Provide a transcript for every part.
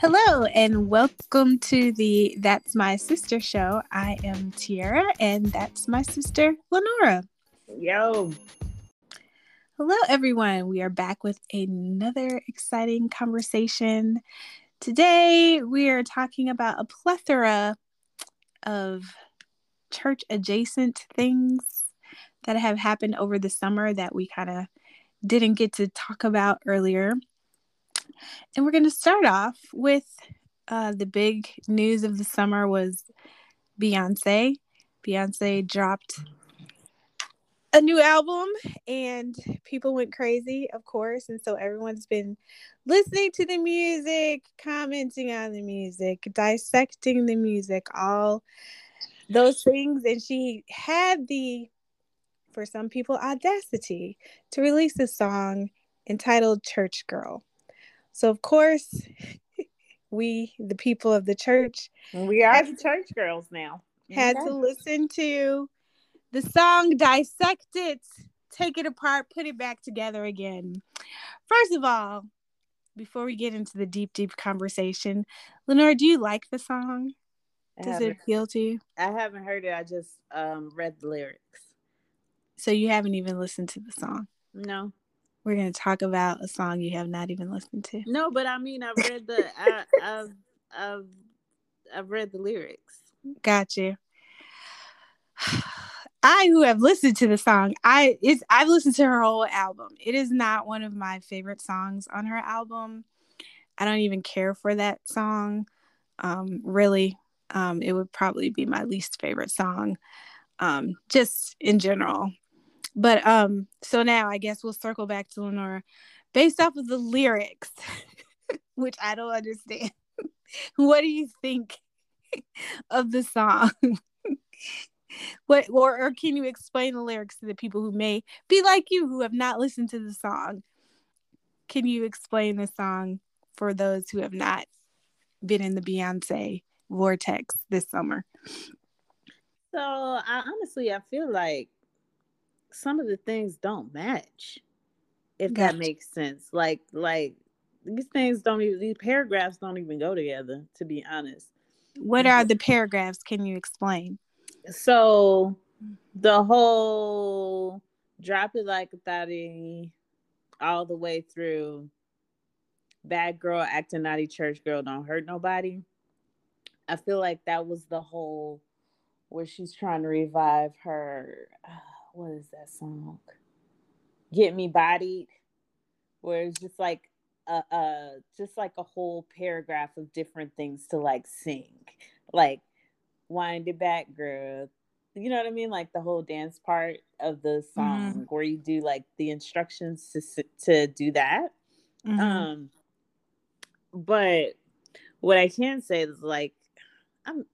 Hello and welcome to the That's My Sister show. I am Tiara and that's my sister Lenora. Yo. Hello everyone. We are back with another exciting conversation. Today we are talking about a plethora of church adjacent things that have happened over the summer that we kind of didn't get to talk about earlier. And we're going to start off with uh, the big news of the summer was Beyonce. Beyonce dropped a new album and people went crazy, of course. And so everyone's been listening to the music, commenting on the music, dissecting the music, all those things. And she had the, for some people, audacity to release a song entitled Church Girl. So, of course, we, the people of the church, we are the church girls now, had to listen to the song, dissect it, take it apart, put it back together again. First of all, before we get into the deep, deep conversation, Lenore, do you like the song? Does it appeal to you? I haven't heard it. I just um, read the lyrics. So you haven't even listened to the song? No. We're gonna talk about a song you have not even listened to. No, but I mean, I've read the, I, I've, I've, I've read the lyrics. Got you. I who have listened to the song, I it's I've listened to her whole album. It is not one of my favorite songs on her album. I don't even care for that song. Um, really, um, it would probably be my least favorite song, um, just in general. But um, so now I guess we'll circle back to Lenora, based off of the lyrics, which I don't understand. what do you think of the song? what or, or can you explain the lyrics to the people who may be like you who have not listened to the song? Can you explain the song for those who have not been in the Beyonce vortex this summer? So I honestly I feel like some of the things don't match if gotcha. that makes sense. Like like these things don't even these paragraphs don't even go together to be honest. What are the paragraphs? Can you explain? So the whole drop it like a thotty all the way through bad girl acting naughty church girl don't hurt nobody. I feel like that was the whole where she's trying to revive her uh, what is that song? Get Me Bodied, where it's just like a, a just like a whole paragraph of different things to like sing, like wind it back, girl. You know what I mean? Like the whole dance part of the song mm-hmm. where you do like the instructions to to do that. Mm-hmm. Um, but what I can say is like I'm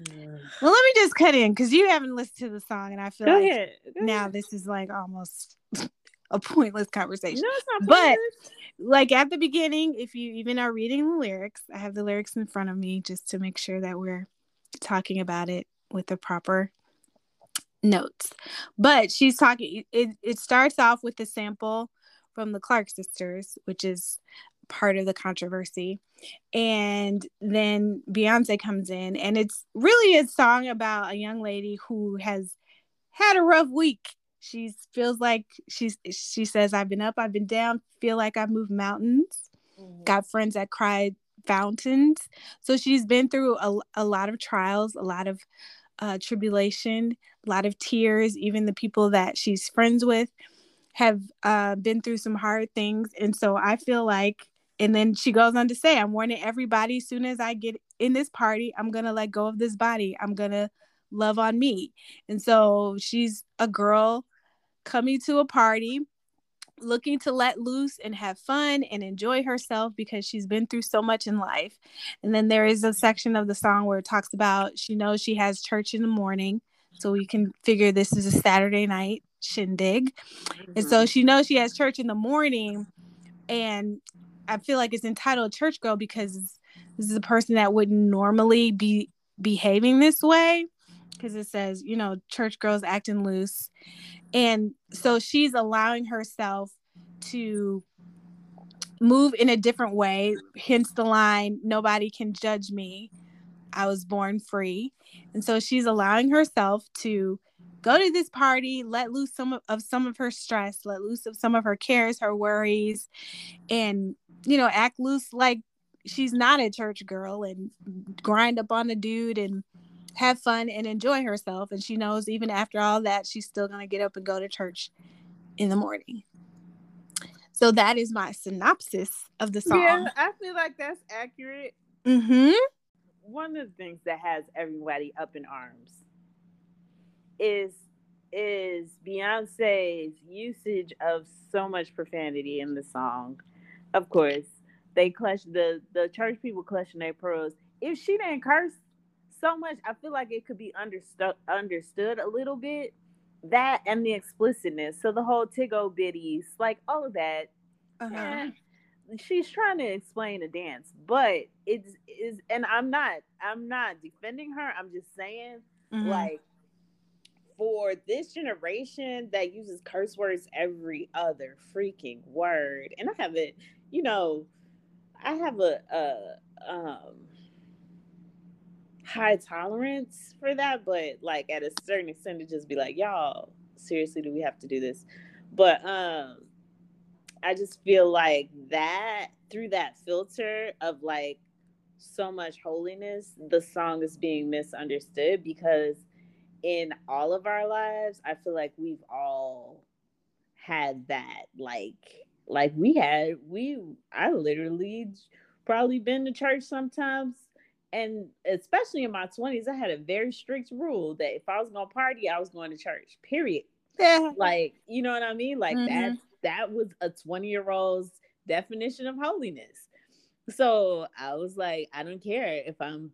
well, let me just cut in because you haven't listened to the song, and I feel Go like ahead. Now ahead. this is like almost a pointless conversation. No, it's not but like at the beginning, if you even are reading the lyrics, I have the lyrics in front of me just to make sure that we're talking about it with the proper notes. But she's talking. It it starts off with the sample from the Clark sisters, which is part of the controversy. And then Beyonce comes in, and it's really a song about a young lady who has had a rough week. She feels like she's she says, I've been up, I've been down, feel like I've moved mountains, mm-hmm. got friends that cried fountains. So she's been through a, a lot of trials, a lot of uh, tribulation, a lot of tears. Even the people that she's friends with have uh, been through some hard things. And so I feel like and then she goes on to say, I'm warning everybody as soon as I get in this party, I'm going to let go of this body. I'm going to love on me. And so she's a girl coming to a party looking to let loose and have fun and enjoy herself because she's been through so much in life. And then there is a section of the song where it talks about she knows she has church in the morning. So we can figure this is a Saturday night shindig. Mm-hmm. And so mm-hmm. she knows she has church in the morning and I feel like it's entitled church girl because this is a person that wouldn't normally be behaving this way because it says, you know, church girls acting loose. And so she's allowing herself to move in a different way. Hence the line, nobody can judge me. I was born free. And so she's allowing herself to go to this party, let loose some of, of some of her stress, let loose of some of her cares, her worries, and you know, act loose like she's not a church girl and grind up on the dude and have fun and enjoy herself. And she knows even after all that, she's still gonna get up and go to church in the morning. So that is my synopsis of the song. Yeah, I feel like that's accurate. Mm-hmm. One of the things that has everybody up in arms is is Beyonce's usage of so much profanity in the song. Of course, they clutch the the church people clutching their pearls. If she didn't curse so much, I feel like it could be understood understood a little bit that and the explicitness. So the whole Tiggo biddies, like all of that. Uh-huh. Eh, she's trying to explain a dance, but it's is and I'm not I'm not defending her. I'm just saying mm-hmm. like for this generation that uses curse words every other freaking word. And I have it, you know, I have a, a um high tolerance for that, but like at a certain extent, to just be like, y'all, seriously, do we have to do this? But um, I just feel like that through that filter of like so much holiness, the song is being misunderstood because in all of our lives, I feel like we've all had that. Like, like we had, we, I literally probably been to church sometimes and especially in my 20s, I had a very strict rule that if I was gonna party, I was going to church. Period. Yeah. Like, you know what I mean? Like mm-hmm. that that was a 20 year old's definition of holiness. So I was like, I don't care if I'm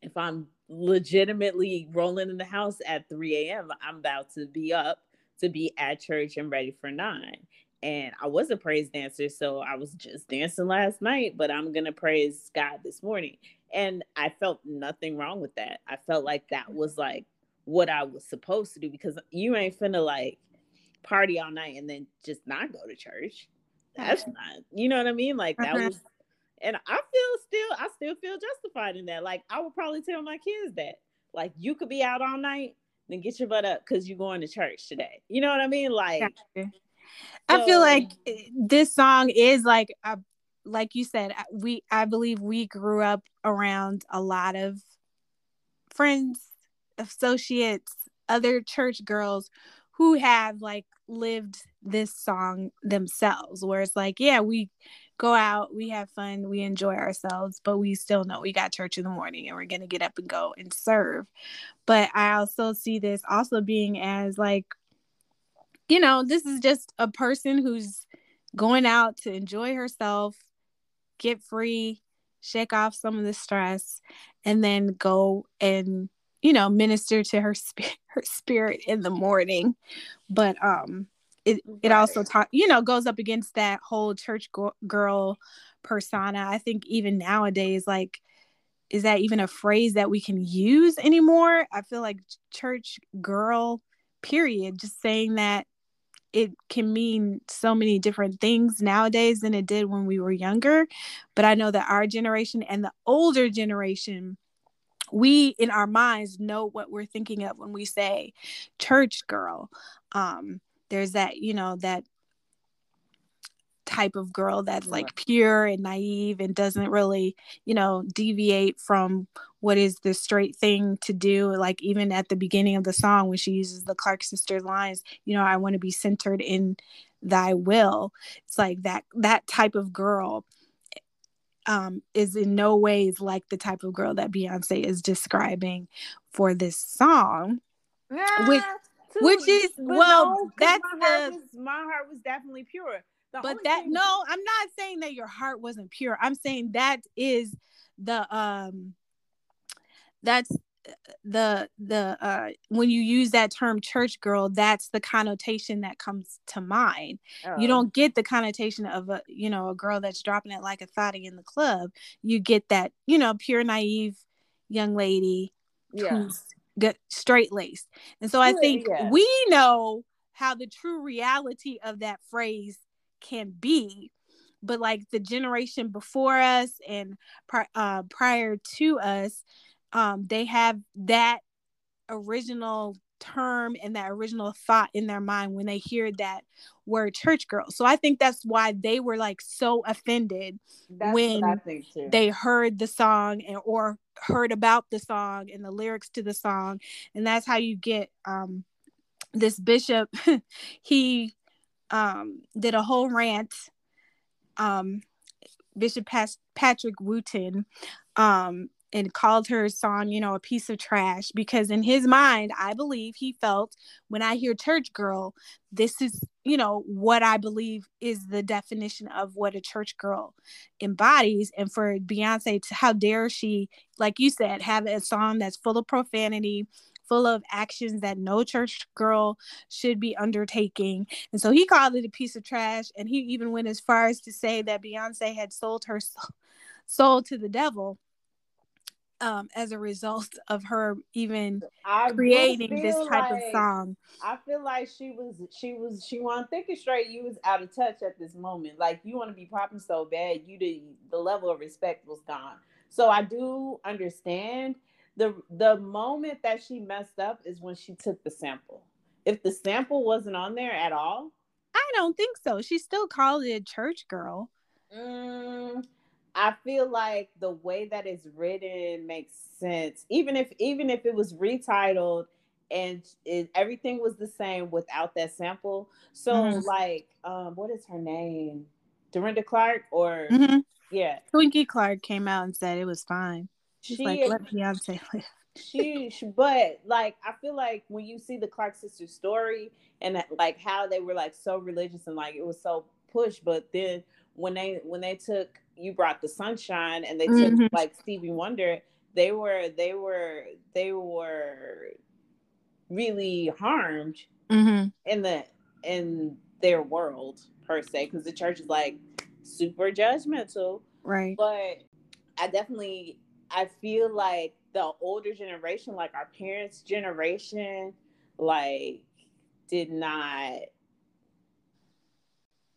if I'm legitimately rolling in the house at 3 a.m. I'm about to be up to be at church and ready for nine and I was a praise dancer, so I was just dancing last night, but I'm gonna praise God this morning. And I felt nothing wrong with that. I felt like that was like what I was supposed to do because you ain't finna like party all night and then just not go to church. That's not, you know what I mean? Like that uh-huh. was, and I feel still, I still feel justified in that. Like I would probably tell my kids that, like you could be out all night, then get your butt up because you're going to church today. You know what I mean? Like. I feel like this song is like a, like you said, uh, we I believe we grew up around a lot of friends, associates, other church girls who have like lived this song themselves where it's like, yeah, we go out, we have fun, we enjoy ourselves, but we still know we got church in the morning and we're going to get up and go and serve. But I also see this also being as like you know, this is just a person who's going out to enjoy herself, get free, shake off some of the stress, and then go and you know minister to her spirit, her spirit in the morning. But um, it it also taught you know goes up against that whole church go- girl persona. I think even nowadays, like is that even a phrase that we can use anymore? I feel like church girl period just saying that it can mean so many different things nowadays than it did when we were younger. But I know that our generation and the older generation, we in our minds know what we're thinking of when we say church girl. Um, there's that, you know, that type of girl that's like pure and naive and doesn't really, you know, deviate from what is the straight thing to do. Like even at the beginning of the song when she uses the Clark sisters lines, you know, I want to be centered in thy will. It's like that that type of girl um, is in no ways like the type of girl that Beyonce is describing for this song. Yeah, which, which is well, no, that's my heart, the, was, my heart was definitely pure the but that no, I'm not saying that your heart wasn't pure. I'm saying that is the um that's the the uh when you use that term church girl that's the connotation that comes to mind oh. you don't get the connotation of a you know a girl that's dropping it like a thotty in the club you get that you know pure naive young lady yeah. who's good straight laced and so i think yeah. we know how the true reality of that phrase can be but like the generation before us and uh, prior to us um they have that original term and that original thought in their mind when they hear that word church girl. So I think that's why they were like so offended that's when they heard the song and or heard about the song and the lyrics to the song. And that's how you get um this bishop he um did a whole rant um Bishop Pas- Patrick Wooten um and called her song, you know, a piece of trash because in his mind, I believe he felt when I hear church girl, this is, you know, what I believe is the definition of what a church girl embodies. And for Beyonce, to, how dare she, like you said, have a song that's full of profanity, full of actions that no church girl should be undertaking. And so he called it a piece of trash. And he even went as far as to say that Beyonce had sold her soul to the devil um, as a result of her even I creating this type like, of song. I feel like she was she was she want think it straight. You was out of touch at this moment. Like you want to be popping so bad, you the the level of respect was gone. So I do understand the the moment that she messed up is when she took the sample. If the sample wasn't on there at all, I don't think so. She still called it a church girl. Mm, I feel like the way that it's written makes sense. Even if even if it was retitled and it, everything was the same without that sample. So mm-hmm. like um what is her name? Dorinda Clark or mm-hmm. yeah. Twinkie Clark came out and said it was fine. She's she, like let Beyonce live. she, but like I feel like when you see the Clark sisters story and like how they were like so religious and like it was so pushed, but then when they when they took you brought the sunshine and they took mm-hmm. like Stevie Wonder, they were they were they were really harmed mm-hmm. in the in their world per se because the church is like super judgmental right but i definitely i feel like the older generation like our parents generation like did not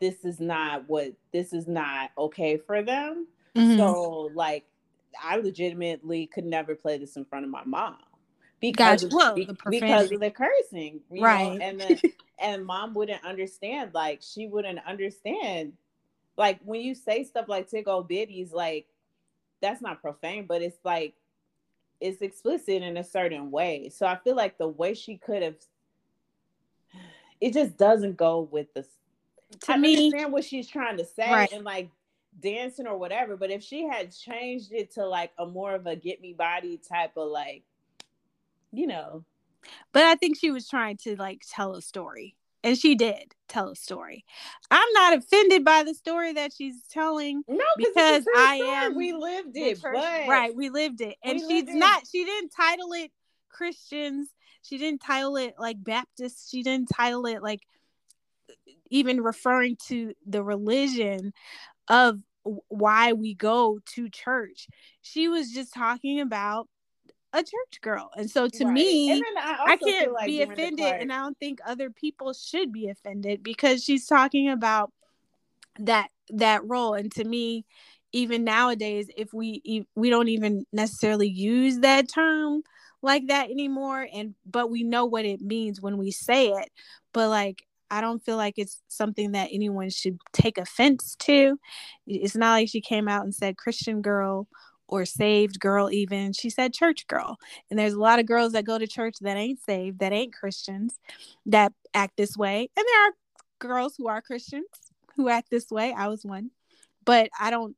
this is not what this is not okay for them. Mm-hmm. So like I legitimately could never play this in front of my mom because gotcha. well, be, because of the cursing, right? Know? And then and mom wouldn't understand. Like she wouldn't understand. Like when you say stuff like "tickle bitties," like that's not profane, but it's like it's explicit in a certain way. So I feel like the way she could have, it just doesn't go with the to I me, understand what she's trying to say right. and like dancing or whatever. But if she had changed it to like a more of a get me body type of like, you know. But I think she was trying to like tell a story. And she did tell a story. I'm not offended by the story that she's telling. No, because I story. am. We lived it, right? We lived it, and she's not. She didn't title it Christians. She didn't title it like Baptist. She didn't title it like even referring to the religion of why we go to church. She was just talking about a church girl. And so to right. me, I, I, can't like be offended and I don't think other people should be offended because she's talking about that that role and to me even nowadays if we we don't even necessarily use that term like that anymore and but we know what it means when we say it but like I don't feel like it's something that anyone should take offense to. It's not like she came out and said Christian girl or saved girl, even. She said church girl. And there's a lot of girls that go to church that ain't saved, that ain't Christians, that act this way. And there are girls who are Christians who act this way. I was one. But I don't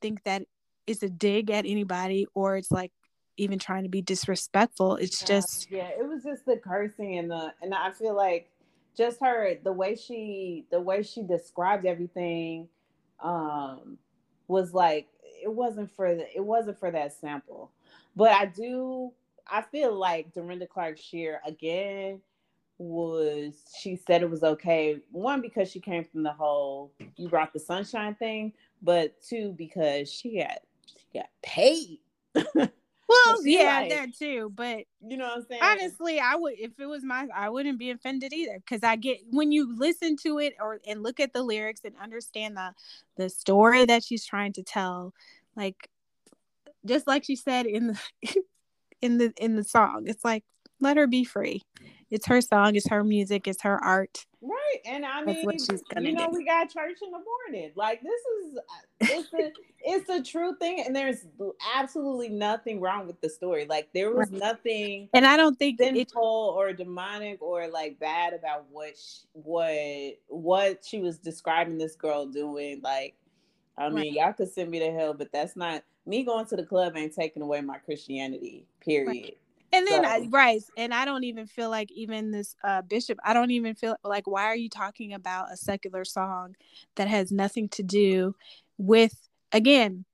think that it's a dig at anybody or it's like even trying to be disrespectful. It's just yeah, it was just the cursing and the and I feel like just her the way she the way she described everything um was like it wasn't for the it wasn't for that sample. But i do i feel like dorinda clark shear again was she said it was okay. One because she came from the whole you brought the sunshine thing but two because she got she got paid well yeah, like, that too. But you know what I'm saying? Honestly, I would if it was my I wouldn't be offended either. Cause I get when you listen to it or and look at the lyrics and understand the the story that she's trying to tell, like just like she said in the in the in the song, it's like let her be free. It's her song, it's her music, it's her art. Right. And I mean, you know, do. we got church in the morning. Like this is uh, it's a it's a true thing, and there's absolutely nothing wrong with the story. Like there was right. nothing, and I don't think sinful or demonic or like bad about what she, what what she was describing this girl doing. Like, I mean, right. y'all could send me to hell, but that's not me going to the club ain't taking away my Christianity. Period. Right. And then so. I, right, and I don't even feel like even this uh, bishop. I don't even feel like why are you talking about a secular song that has nothing to do with again,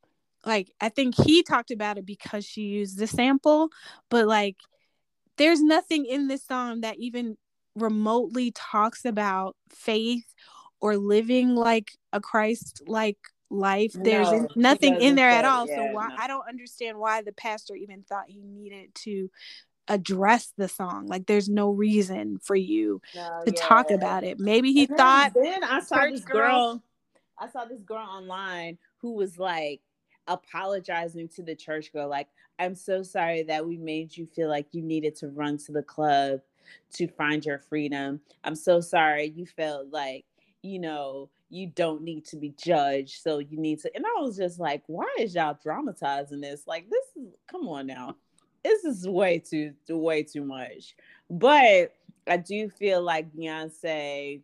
like I think he talked about it because she used the sample, but like there's nothing in this song that even remotely talks about faith or living like a Christ like life. There's no, nothing in there at all. Yeah, so why no. I don't understand why the pastor even thought he needed to address the song. Like there's no reason for you no, to yeah. talk about it. Maybe he thought then, then I saw this girl, girl I saw this girl online who was like apologizing to the church girl like I'm so sorry that we made you feel like you needed to run to the club to find your freedom. I'm so sorry you felt like, you know, you don't need to be judged. So you need to. And I was just like, why is y'all dramatizing this? Like, this is, come on now. This is way too, way too much. But I do feel like Beyonce,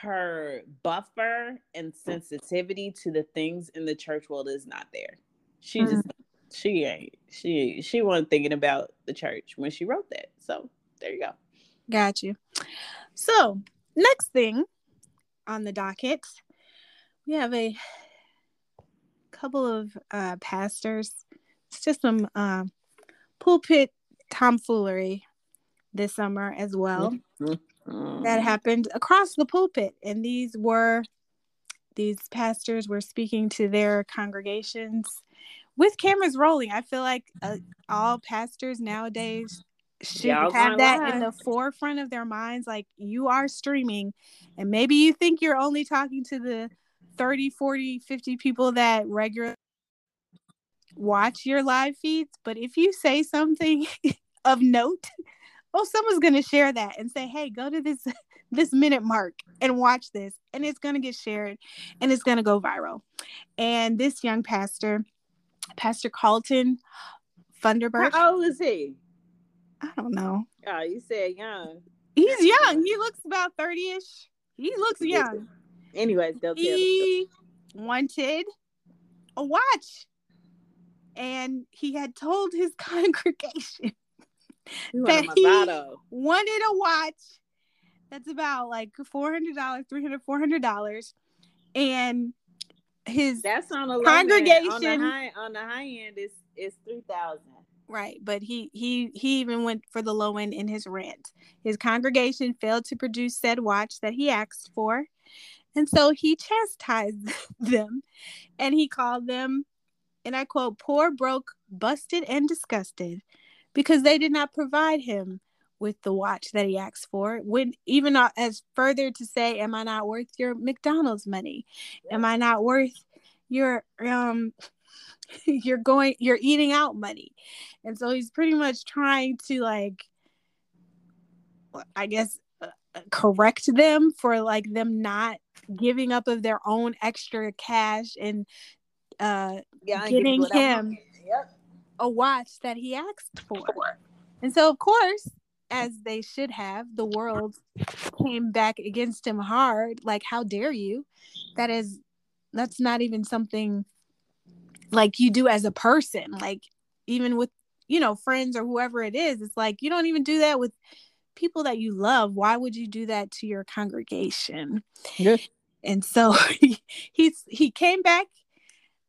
her buffer and sensitivity to the things in the church world is not there. She mm-hmm. just, she ain't, she, she wasn't thinking about the church when she wrote that. So there you go. Got you. So next thing on the docket, we have a couple of uh, pastors. It's just some uh, pulpit tomfoolery this summer as well that happened across the pulpit. And these were these pastors were speaking to their congregations with cameras rolling. I feel like uh, all pastors nowadays should Y'all have that lie. in the forefront of their minds like you are streaming and maybe you think you're only talking to the 30 40 50 people that regularly watch your live feeds but if you say something of note oh someone's going to share that and say hey go to this this minute mark and watch this and it's going to get shared and it's going to go viral and this young pastor pastor carlton thunderbird how old is he I don't know. Oh, you said young. He's young. He looks about 30-ish. He looks young. Anyways, he wanted a watch. And he had told his congregation that he wanted a watch that's about like $400, $300, $400. And his that's on a congregation on the high on the high end is is 3000 Right, but he he he even went for the low end in his rant. His congregation failed to produce said watch that he asked for, and so he chastised them, and he called them, and I quote, "poor, broke, busted, and disgusted," because they did not provide him with the watch that he asked for. When even as further to say, "Am I not worth your McDonald's money? Am I not worth your um?" you're going you're eating out money. And so he's pretty much trying to like i guess uh, uh, correct them for like them not giving up of their own extra cash and uh yeah, getting him yep. a watch that he asked for. And so of course as they should have the world came back against him hard. Like how dare you? That is that's not even something like you do as a person mm. like even with you know friends or whoever it is it's like you don't even do that with people that you love. Why would you do that to your congregation? Yes. and so he, he's he came back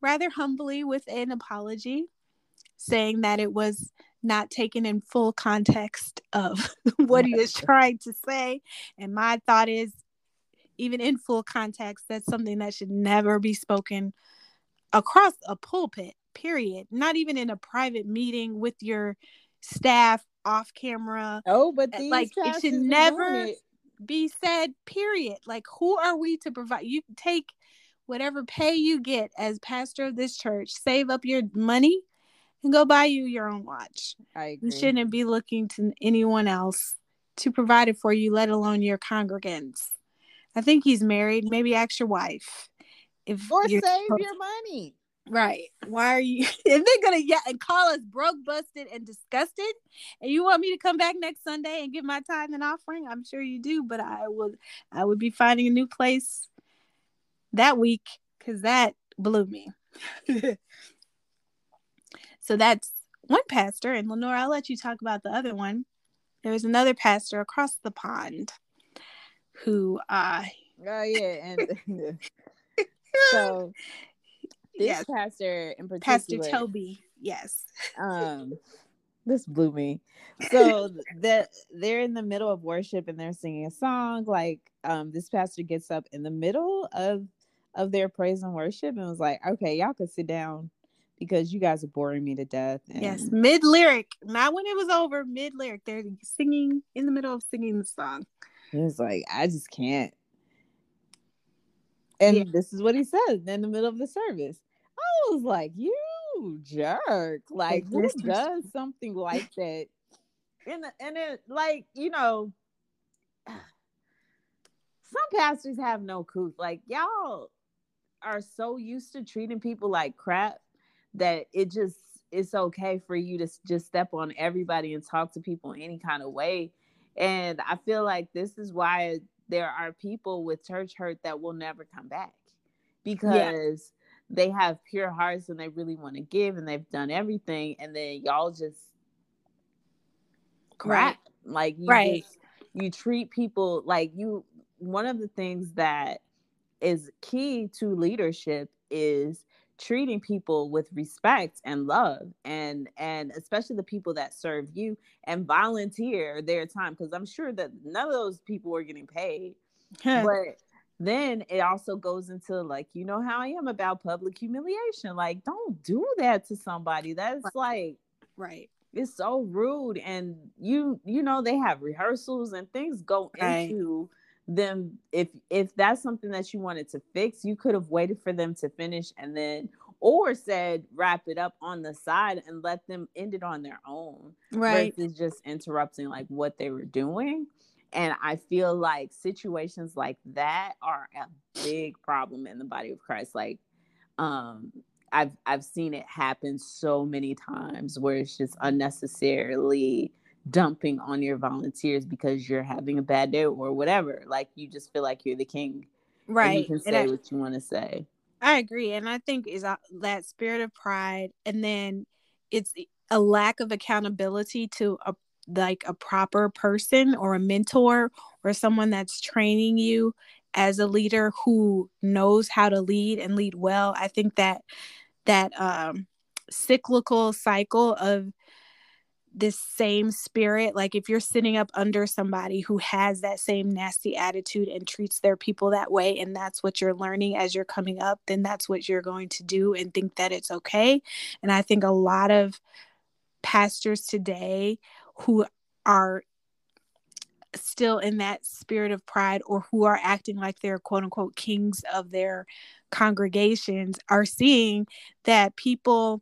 rather humbly with an apology saying that it was not taken in full context of what he was trying to say. And my thought is even in full context that's something that should never be spoken across a pulpit period. Not even in a private meeting with your staff off camera. Oh, but eh, like it should never it. be said, period. Like, who are we to provide? You take whatever pay you get as pastor of this church, save up your money and go buy you your own watch. I agree. You shouldn't be looking to anyone else to provide it for you, let alone your congregants. I think he's married. Maybe ask your wife. If or save supposed- your money. Right. Why are you if they're gonna yeah and call us broke, busted, and disgusted, and you want me to come back next Sunday and give my tithe and offering? I'm sure you do, but I would I would be finding a new place that week because that blew me. so that's one pastor, and Lenore, I'll let you talk about the other one. There was another pastor across the pond who uh oh yeah and so this yes. pastor in particular pastor toby yes um this blew me so that they're in the middle of worship and they're singing a song like um this pastor gets up in the middle of of their praise and worship and was like, okay, y'all can sit down because you guys are boring me to death. And yes, mid lyric, not when it was over, mid lyric. They're singing in the middle of singing the song. It was like, I just can't. And yeah. this is what he said in the middle of the service. I was like, you jerk. Like, who does something like that? And, and it, like, you know, some pastors have no couth. Like, y'all are so used to treating people like crap that it just it's okay for you to just step on everybody and talk to people any kind of way. And I feel like this is why there are people with church hurt that will never come back because yeah. they have pure hearts and they really want to give and they've done everything and then y'all just crap. Right. Like you right. Just, you treat people like you one of the things that is key to leadership is treating people with respect and love and and especially the people that serve you and volunteer their time because i'm sure that none of those people are getting paid but then it also goes into like you know how i am about public humiliation like don't do that to somebody that's right. like right it's so rude and you you know they have rehearsals and things go right. into them if if that's something that you wanted to fix you could have waited for them to finish and then or said wrap it up on the side and let them end it on their own right. versus just interrupting like what they were doing. And i feel like situations like that are a big problem in the body of christ. Like um i've i've seen it happen so many times where it's just unnecessarily dumping on your volunteers because you're having a bad day or whatever. Like you just feel like you're the king. Right. you can say I, what you want to say. I agree. And I think is that spirit of pride and then it's a lack of accountability to a like a proper person or a mentor or someone that's training you as a leader who knows how to lead and lead well. I think that that um cyclical cycle of this same spirit like if you're sitting up under somebody who has that same nasty attitude and treats their people that way and that's what you're learning as you're coming up then that's what you're going to do and think that it's okay. And i think a lot of pastors today who are still in that spirit of pride or who are acting like they're quote unquote kings of their congregations are seeing that people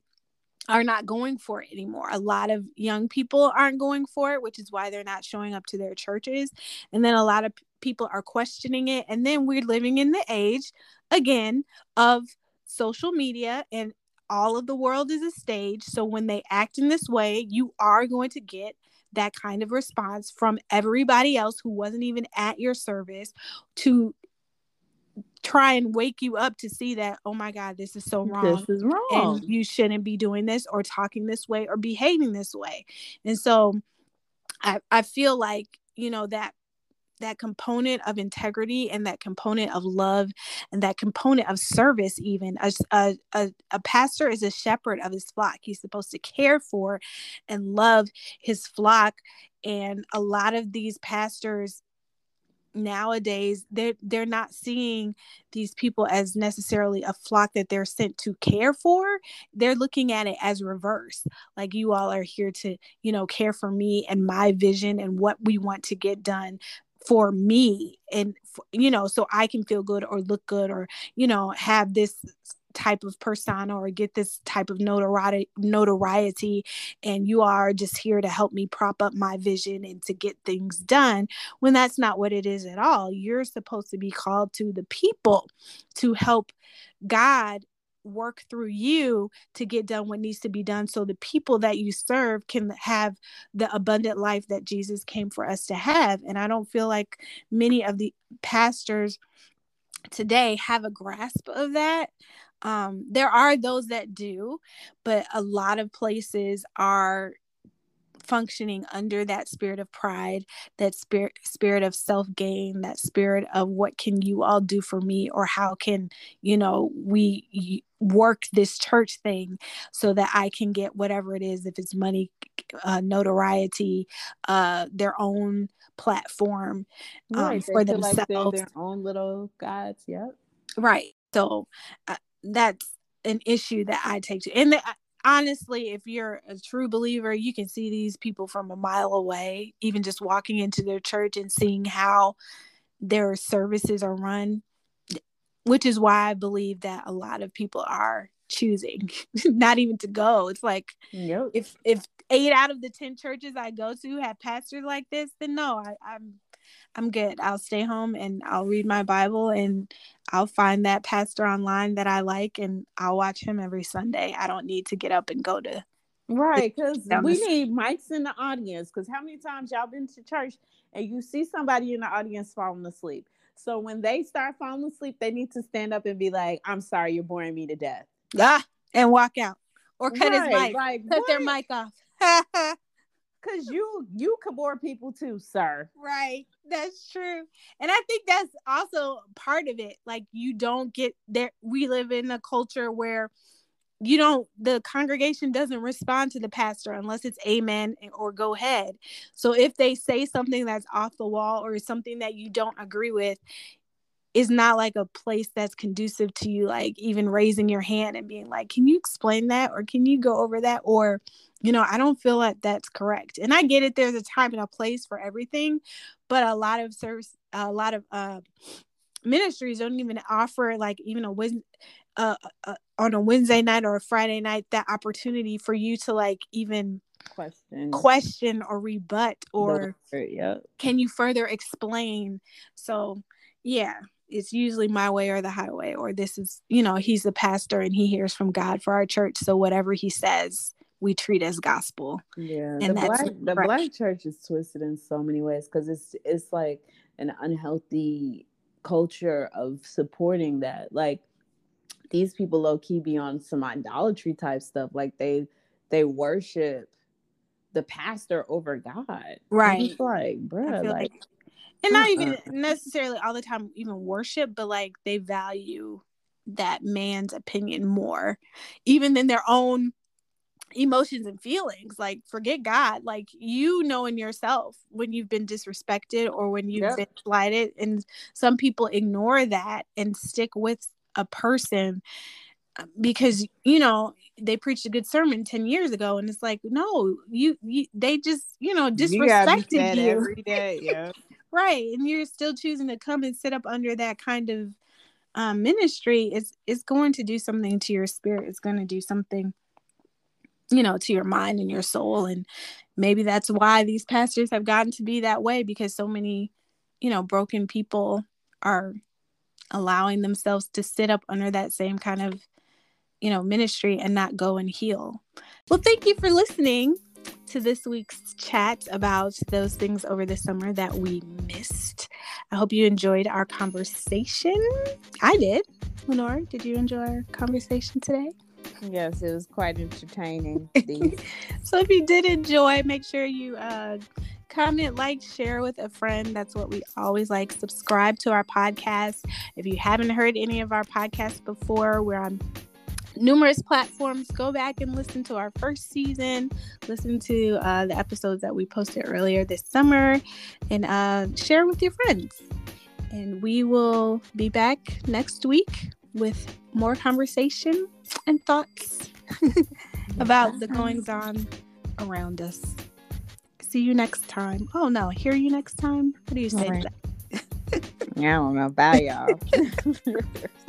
are not going for it anymore. A lot of young people aren't going for it, which is why they're not showing up to their churches. And then a lot of people are questioning it. And then we're living in the age again of social media and all of the world is a stage. So when they act in this way, you are going to get that kind of response from everybody else who wasn't even at your service to try and wake you up to see that oh my god this is so wrong this is wrong. and you shouldn't be doing this or talking this way or behaving this way. And so i i feel like you know that that component of integrity and that component of love and that component of service even a, a, a, a, pastor is a shepherd of his flock. He's supposed to care for and love his flock. And a lot of these pastors nowadays they're they're not seeing these people as necessarily a flock that they're sent to care for. They're looking at it as reverse. Like you all are here to you know care for me and my vision and what we want to get done for me and you know so i can feel good or look good or you know have this type of persona or get this type of notoriety notoriety and you are just here to help me prop up my vision and to get things done when that's not what it is at all. You're supposed to be called to the people to help god work through you to get done what needs to be done so the people that you serve can have the abundant life that Jesus came for us to have. And I don't feel like many of the pastors today have a grasp of that um, there are those that do, but a lot of places are functioning under that spirit of pride that spirit spirit of self-gain that spirit of what can you all do for me or how can you know we work this church thing so that i can get whatever it is if it's money uh, notoriety uh their own platform um, right, for themselves like their own little gods yep. Right so uh, that's an issue that I take to. And the, honestly, if you're a true believer, you can see these people from a mile away, even just walking into their church and seeing how their services are run, which is why I believe that a lot of people are choosing not even to go. It's like if if eight out of the ten churches I go to have pastors like this, then no, I, I'm I'm good. I'll stay home and I'll read my Bible and I'll find that pastor online that I like and I'll watch him every Sunday. I don't need to get up and go to Right, because we need mics in the audience. Because how many times y'all been to church and you see somebody in the audience falling asleep? So when they start falling asleep, they need to stand up and be like, "I'm sorry, you're boring me to death." Ah, and walk out or cut right, his mic, like, cut what? their mic off. Cause you you can bore people too, sir. Right. That's true. And I think that's also part of it. Like you don't get there we live in a culture where you don't the congregation doesn't respond to the pastor unless it's amen or go ahead. So if they say something that's off the wall or something that you don't agree with, is not like a place that's conducive to you like even raising your hand and being like can you explain that or can you go over that? Or you know i don't feel like that's correct. And i get it there's a time and a place for everything but a lot of service a lot of uh ministries don't even offer like even a Wednesday, uh, uh, on a Wednesday night or a Friday night that opportunity for you to like even question. question or rebut or yeah can you further explain? So yeah it's usually my way or the highway or this is you know he's the pastor and he hears from god for our church. So whatever he says we treat as gospel. Yeah and the black the black church is twisted in so many ways because it's it's like an unhealthy culture of supporting that. Like these people low key be on some idolatry type stuff. Like they they worship the pastor over god. Right it's like bruh like, like and not even necessarily all the time even worship but like they value that man's opinion more even than their own emotions and feelings like forget god like you know in yourself when you've been disrespected or when you've yep. been slighted and some people ignore that and stick with a person uh, because you know they preached a good sermon 10 years ago and it's like no you, you they just you know disrespected you, you. every day yeah right and you're still choosing to come and sit up under that kind of um, ministry is is going to do something to your spirit it's going to do something you know to your mind and your soul and maybe that's why these pastors have gotten to be that way because so many you know broken people are allowing themselves to sit up under that same kind of you know ministry and not go and heal. Well thank you for listening to this week's chat about those things over the summer that we missed. I hope you enjoyed our conversation. I did. Lenore, did you enjoy our conversation today? Yes, it was quite entertaining. so if you did enjoy, make sure you uh, comment, like, share with a friend. That's what we always like. Subscribe to our podcast. If you haven't heard any of our podcasts before, we're on numerous platforms. Go back and listen to our first season, listen to uh, the episodes that we posted earlier this summer, and uh, share with your friends. And we will be back next week with more conversation and thoughts about the goings on around us. See you next time. Oh no, hear you next time. What do you say right. I don't know. Bye, y'all.